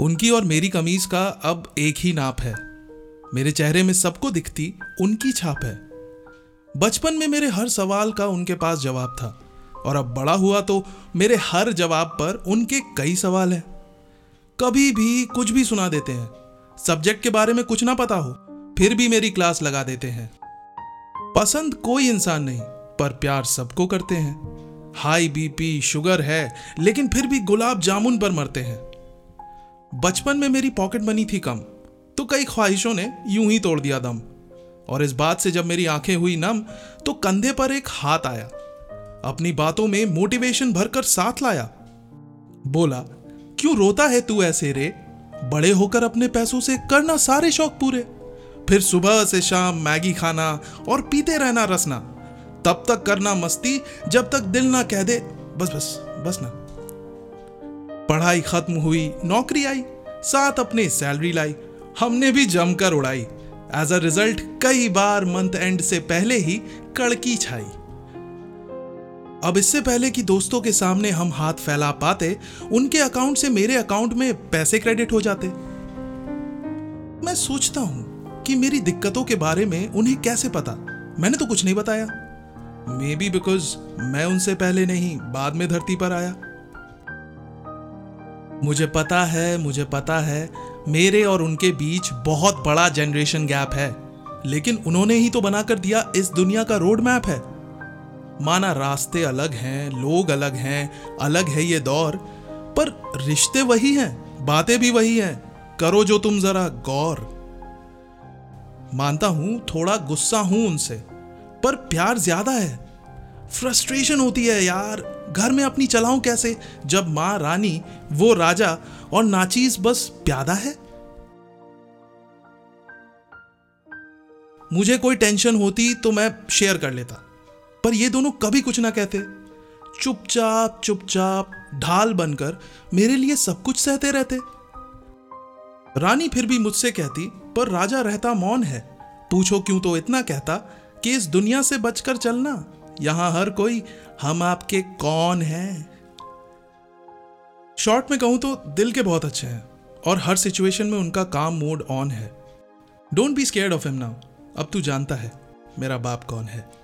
उनकी और मेरी कमीज का अब एक ही नाप है। मेरे चेहरे में सबको दिखती उनकी छाप है। बचपन में मेरे हर सवाल का उनके पास जवाब था, और अब बड़ा हुआ तो मेरे हर जवाब पर उनके कई सवाल हैं। कभी भी कुछ भी सुना देते हैं, सब्जेक्ट के बारे में कुछ ना पता हो, फिर भी मेरी क्लास लगा देते हैं। पसंद कोई इंसान नहीं, पर प्यार सबको करते हैं। हाई बीपी, शुगर है, लेकिन फिर भी गुलाब जामुन पर मरते हैं। बचपन में मेरी पॉकेट मनी थी कम तो कई ख्वाहिशों ने यूँ ही तोड़ दिया दम। और इस बात से जब मेरी आँखें हुई नम तो कंधे पर एक हाथ आया। अपनी बातों में मोटिवेशन भरकर साथ लाया। बोला, क्यों रोता है तू ऐसे रे? बड़े होकर अपने पैसों से करना सारे शौक पूरे। फिर सुबह से शाम मैगी खाना और पीते रहना रसना। तब तक करना मस्ती, जब तक दिल ना कह दे। बस बस बस ना। पढ़ाई खत्म हुई, नौकरी आई, साथ अपने सैलरी लाई, हमने भी जमकर उड़ाई। एज अ रिज़ल्ट कई बार मंथ एंड से पहले ही कड़की छाई। अब इससे पहले कि दोस्तों के सामने हम हाथ फैला पाते, उनके अकाउंट से मेरे अकाउंट में पैसे क्रेडिट हो जाते। मैं सोचता हूँ कि मेरी दिक्कतों के बारे में उन्हें कैसे पता? मैंने तो कुछ नहीं बताया। मे बी बिकॉज़ मैं उनसे पहले नहीं, बाद में धरती पर आया। मुझे पता है, मुझे पता है, मेरे और उनके बीच बहुत बड़ा जनरेशन गैप है। लेकिन उन्होंने ही तो बनाकर दिया इस दुनिया का रोड मैप है। माना रास्ते अलग हैं, लोग अलग हैं, अलग है ये दौर, पर रिश्ते वही हैं, बातें भी वही हैं। करो जो तुम जरा गौर। मानता हूँ, थोड़ा गुस्सा हूँ उनसे, पर प्यार ज़्यादा है। फ्रस्ट्रेशन होती है यार। घर में अपनी चलाऊं कैसे? जब माँ रानी, वो राजा और नाचीज बस प्यादा है। मुझे कोई टेंशन होती तो मैं शेयर कर लेता। पर ये दोनों कभी कुछ ना कहते। चुपचाप चुपचाप ढाल बनकर मेरे लिए सब कुछ सहते रहते। रानी फिर भी मुझसे कहती, पर राजा रहता मौन है। पूछो क्यों तो इतना कहता कि इस दुनिया से बचकर चलना। यहाँ हर कोई हम आपके कौन हैं? शॉर्ट में कहूँ तो दिल के बहुत अच्छे हैं और हर सिचुएशन में उनका काम मोड ऑन है। Don't be scared of him now अब तू जानता है मेरा बाप कौन है।